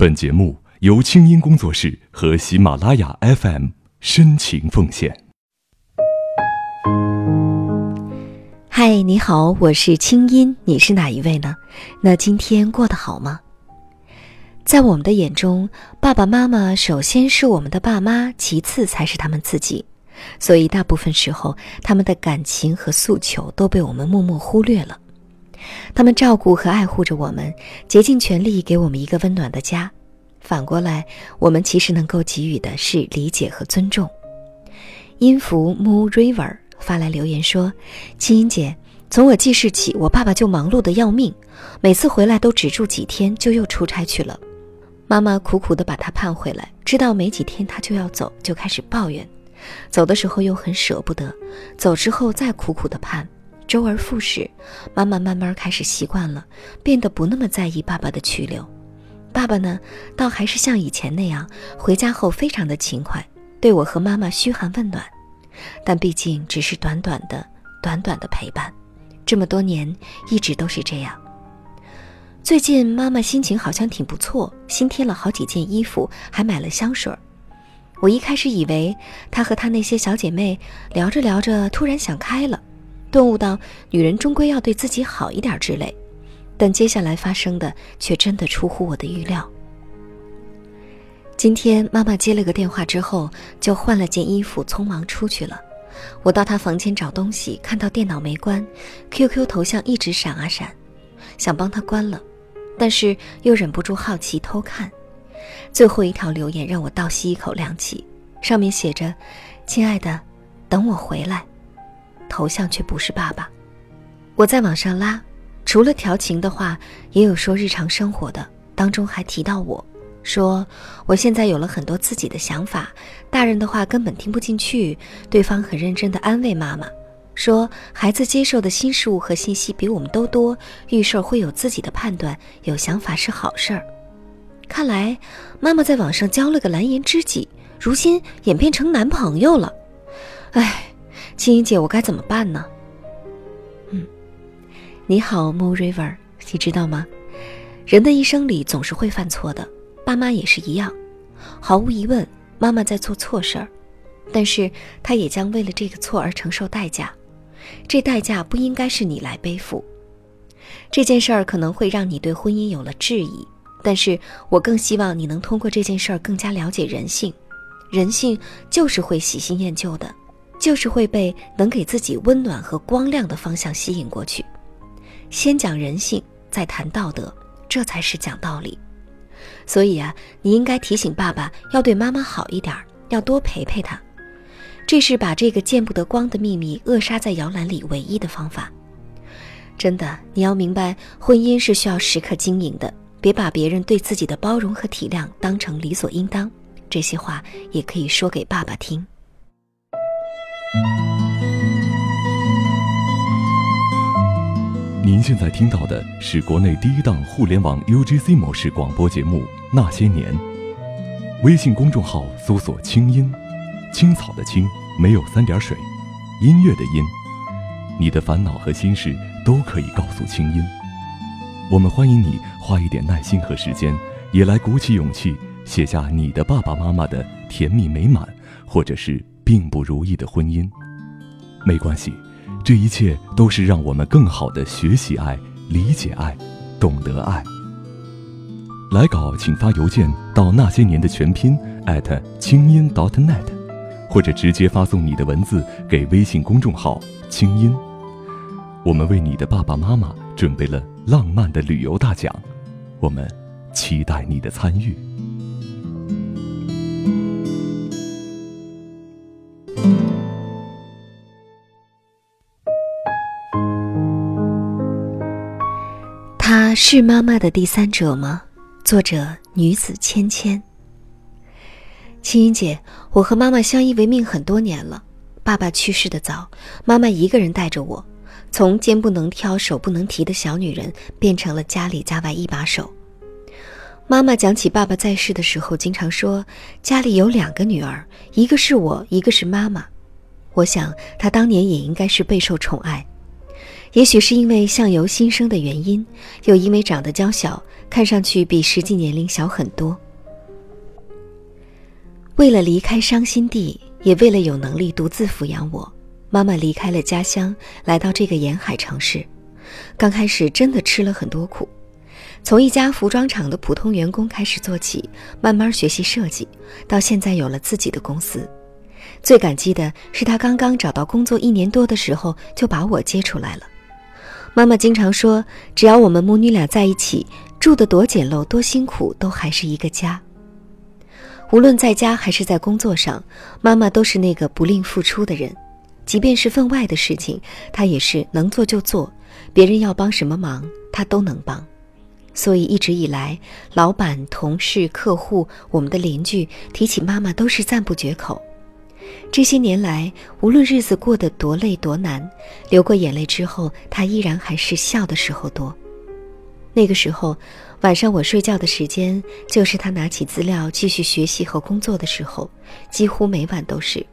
本节目由清音工作室和喜马拉雅 FM 深情奉献。嗨，你好，我是清音，你是哪一位呢？那今天过得好吗？在我们的眼中，爸爸妈妈首先是我们的爸妈，其次才是他们自己，所以大部分时候，他们的感情和诉求都被我们默默忽略了。他们照顾和爱护着我们，竭尽全力给我们一个温暖的家。反过来，我们其实能够给予的是理解和尊重。音符 Mo River 发来留言说：“青音姐，从我记事起，我爸爸就忙碌的要命，每次回来都只住几天，就又出差去了。妈妈苦苦的把他盼回来，知道没几天他就要走，就开始抱怨。走的时候又很舍不得，走之后再苦苦的盼。”周而复始，妈妈慢慢开始习惯了，变得不那么在意爸爸的去留。爸爸呢，倒还是像以前那样，回家后非常的勤快，对我和妈妈嘘寒问暖。但毕竟只是短短的、短短的陪伴，这么多年一直都是这样。最近妈妈心情好像挺不错，新添了好几件衣服，还买了香水。我一开始以为她和她那些小姐妹聊着聊着，突然想开了。顿悟到女人终归要对自己好一点之类，但接下来发生的却真的出乎我的预料。今天妈妈接了个电话之后，就换了件衣服，匆忙出去了。我到她房间找东西，看到电脑没关，QQ 头像一直闪啊闪，想帮她关了，但是又忍不住好奇偷看。最后一条留言让我倒吸一口凉气，上面写着：“亲爱的，等我回来。”头像却不是爸爸，我在网上拉，除了调情的话，也有说日常生活的，当中还提到我，说我现在有了很多自己的想法，大人的话根本听不进去。对方很认真的安慰妈妈，说孩子接受的新事物和信息比我们都多，遇事儿会有自己的判断，有想法是好事儿。看来妈妈在网上交了个蓝颜知己，如今演变成男朋友了，唉。青音姐，我该怎么办呢？嗯，你好，Mo River，你知道吗？人的一生里总是会犯错的，爸妈也是一样。毫无疑问，妈妈在做错事儿，但是她也将为了这个错而承受代价。这代价不应该是你来背负。这件事儿可能会让你对婚姻有了质疑，但是我更希望你能通过这件事儿更加了解人性。人性就是会喜新厌旧的。就是会被能给自己温暖和光亮的方向吸引过去。先讲人性，再谈道德，这才是讲道理。所以啊，你应该提醒爸爸要对妈妈好一点，要多陪陪她。这是把这个见不得光的秘密扼杀在摇篮里唯一的方法。真的，你要明白，婚姻是需要时刻经营的。别把别人对自己的包容和体谅当成理所应当。这些话也可以说给爸爸听。您现在听到的是国内第一档互联网 UGC 模式广播节目《那些年》。微信公众号搜索“清音”，青草的青没有三点水，音乐的音。你的烦恼和心事都可以告诉清音。我们欢迎你花一点耐心和时间，也来鼓起勇气写下你的爸爸妈妈的甜蜜美满，或者是。并不如意的婚姻，没关系，这一切都是让我们更好的学习爱、理解爱、懂得爱。来稿请发邮件到那些年的全拼清音 .dot.net，或者直接发送你的文字给微信公众号清音。我们为你的爸爸妈妈准备了浪漫的旅游大奖，我们期待你的参与。是妈妈的第三者吗？作者女子芊芊。青音姐，我和妈妈相依为命很多年了。爸爸去世的早，妈妈一个人带着我，从肩不能挑、手不能提的小女人，变成了家里家外一把手。妈妈讲起爸爸在世的时候，经常说家里有两个女儿，一个是我，一个是妈妈。我想她当年也应该是备受宠爱，也许是因为相由心生的原因，又因为长得娇小，看上去比实际年龄小很多。为了离开伤心地，也为了有能力独自抚养我，妈妈离开了家乡，来到这个沿海城市。刚开始真的吃了很多苦，从一家服装厂的普通员工开始做起，慢慢学习设计，到现在有了自己的公司。最感激的是，他刚刚找到工作一年多的时候，就把我接出来了。妈妈经常说，只要我们母女俩在一起，住得多简陋、多辛苦，都还是一个家。无论在家还是在工作上，妈妈都是那个不吝付出的人，即便是分外的事情，她也是能做就做。别人要帮什么忙，她都能帮。所以一直以来，老板、同事、客户，我们的邻居提起妈妈都是赞不绝口。这些年来，无论日子过得多累多难，流过眼泪之后，他依然还是笑的时候多。那个时候，晚上我睡觉的时间，就是他拿起资料继续学习和工作的时候，几乎每晚都是。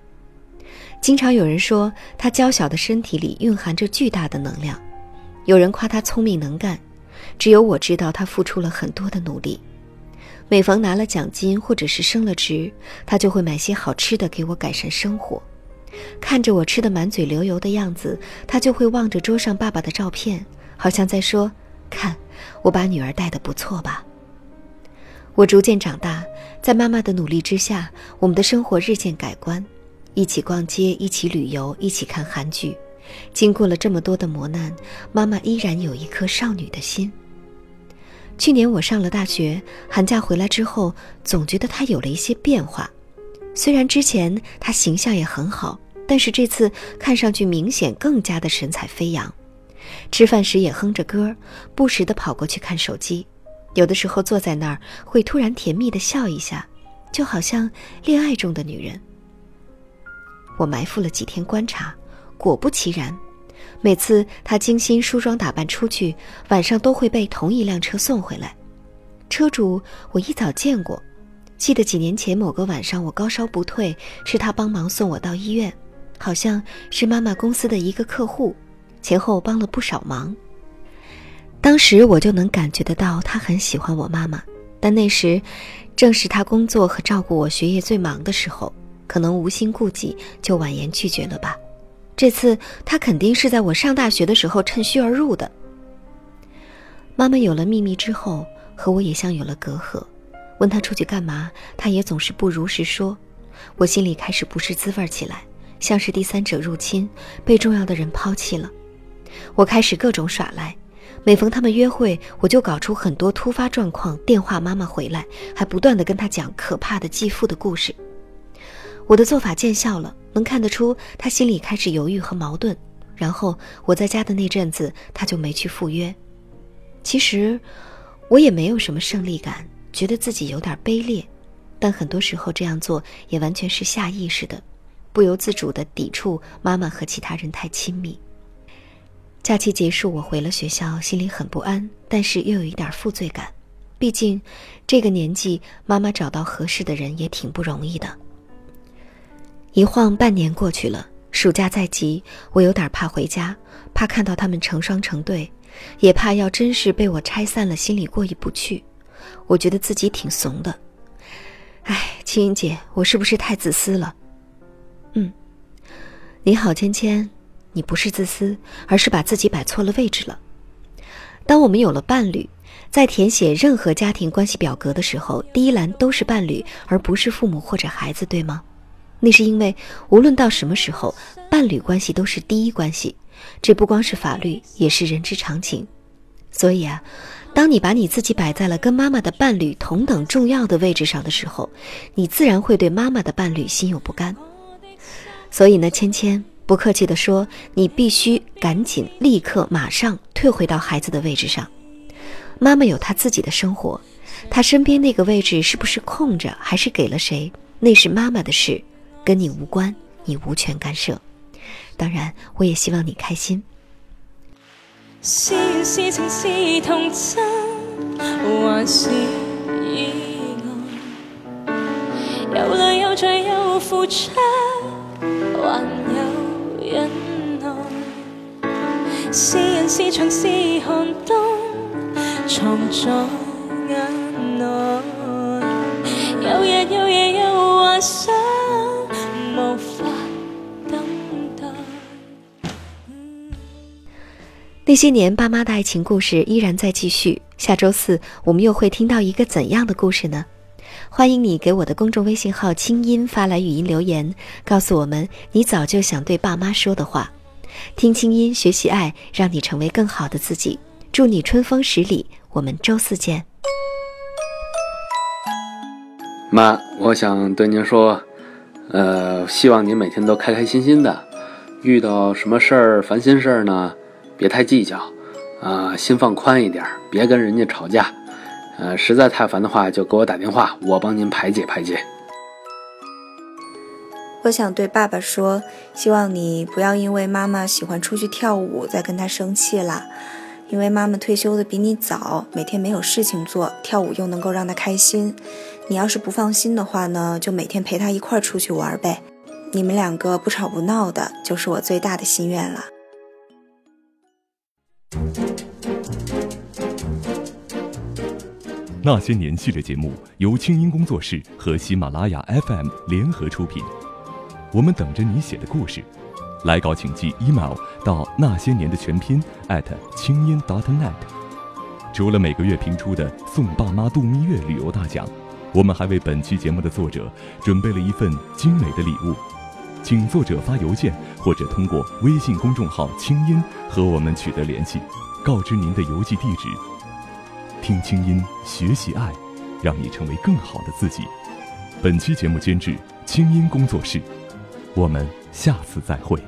经常有人说他娇小的身体里蕴含着巨大的能量，有人夸他聪明能干，只有我知道他付出了很多的努力。每逢拿了奖金或者是升了职，他就会买些好吃的给我改善生活。看着我吃的满嘴流油的样子，他就会望着桌上爸爸的照片，好像在说：“看。”我把女儿带的不错吧？我逐渐长大，在妈妈的努力之下，我们的生活日渐改观，一起逛街，一起旅游，一起看韩剧。经过了这么多的磨难，妈妈依然有一颗少女的心。去年我上了大学，寒假回来之后，总觉得她有了一些变化。虽然之前她形象也很好，但是这次看上去明显更加的神采飞扬。吃饭时也哼着歌，不时的跑过去看手机，有的时候坐在那儿会突然甜蜜的笑一下，就好像恋爱中的女人。我埋伏了几天观察，果不其然，每次她精心梳妆打扮出去，晚上都会被同一辆车送回来。车主我一早见过，记得几年前某个晚上我高烧不退，是他帮忙送我到医院，好像是妈妈公司的一个客户。前后帮了不少忙。当时我就能感觉得到他很喜欢我妈妈，但那时正是他工作和照顾我学业最忙的时候，可能无心顾忌就婉言拒绝了吧。这次他肯定是在我上大学的时候趁虚而入的。妈妈有了秘密之后，和我也像有了隔阂。问他出去干嘛，他也总是不如实说，我心里开始不是滋味起来，像是第三者入侵，被重要的人抛弃了。我开始各种耍赖，每逢他们约会，我就搞出很多突发状况，电话妈妈回来，还不断的跟他讲可怕的继父的故事。我的做法见效了，能看得出他心里开始犹豫和矛盾。然后我在家的那阵子，他就没去赴约。其实我也没有什么胜利感，觉得自己有点卑劣，但很多时候这样做也完全是下意识的，不由自主的抵触妈妈和其他人太亲密。假期结束，我回了学校，心里很不安，但是又有一点负罪感。毕竟，这个年纪，妈妈找到合适的人也挺不容易的。一晃半年过去了，暑假在即，我有点怕回家，怕看到他们成双成对，也怕要真是被我拆散了，心里过意不去。我觉得自己挺怂的。哎，青音姐，我是不是太自私了？嗯。你好，芊芊。你不是自私，而是把自己摆错了位置了。当我们有了伴侣，在填写任何家庭关系表格的时候，第一栏都是伴侣，而不是父母或者孩子，对吗？那是因为无论到什么时候，伴侣关系都是第一关系。这不光是法律，也是人之常情。所以啊，当你把你自己摆在了跟妈妈的伴侣同等重要的位置上的时候，你自然会对妈妈的伴侣心有不甘。所以呢，芊芊。不客气地说，你必须赶紧、立刻、马上退回到孩子的位置上。妈妈有她自己的生活，她身边那个位置是不是空着，还是给了谁，那是妈妈的事，跟你无关，你无权干涉。当然，我也希望你开心。是事情是同真，还是意外？有泪有罪有付出，还有忍耐。是人是长是寒冬，藏在眼内。有日有夜有幻想。那些年，爸妈的爱情故事依然在继续。下周四，我们又会听到一个怎样的故事呢？欢迎你给我的公众微信号“清音”发来语音留言，告诉我们你早就想对爸妈说的话。听清音，学习爱，让你成为更好的自己。祝你春风十里，我们周四见。妈，我想对您说，呃，希望您每天都开开心心的，遇到什么事儿、烦心事儿呢，别太计较，啊，心放宽一点，别跟人家吵架，呃，实在太烦的话就给我打电话，我帮您排解排解。我想对爸爸说，希望你不要因为妈妈喜欢出去跳舞再跟他生气了，因为妈妈退休的比你早，每天没有事情做，跳舞又能够让她开心。你要是不放心的话呢，就每天陪她一块儿出去玩呗。你们两个不吵不闹的，就是我最大的心愿了。那些年系列节目由清音工作室和喜马拉雅 FM 联合出品。我们等着你写的故事，来稿请寄 email 到那些年的全拼清音 .dot.net。除了每个月评出的送爸妈度蜜月旅游大奖，我们还为本期节目的作者准备了一份精美的礼物，请作者发邮件或者通过微信公众号“清音”和我们取得联系，告知您的邮寄地址。听清音，学习爱，让你成为更好的自己。本期节目监制清音工作室。我们下次再会。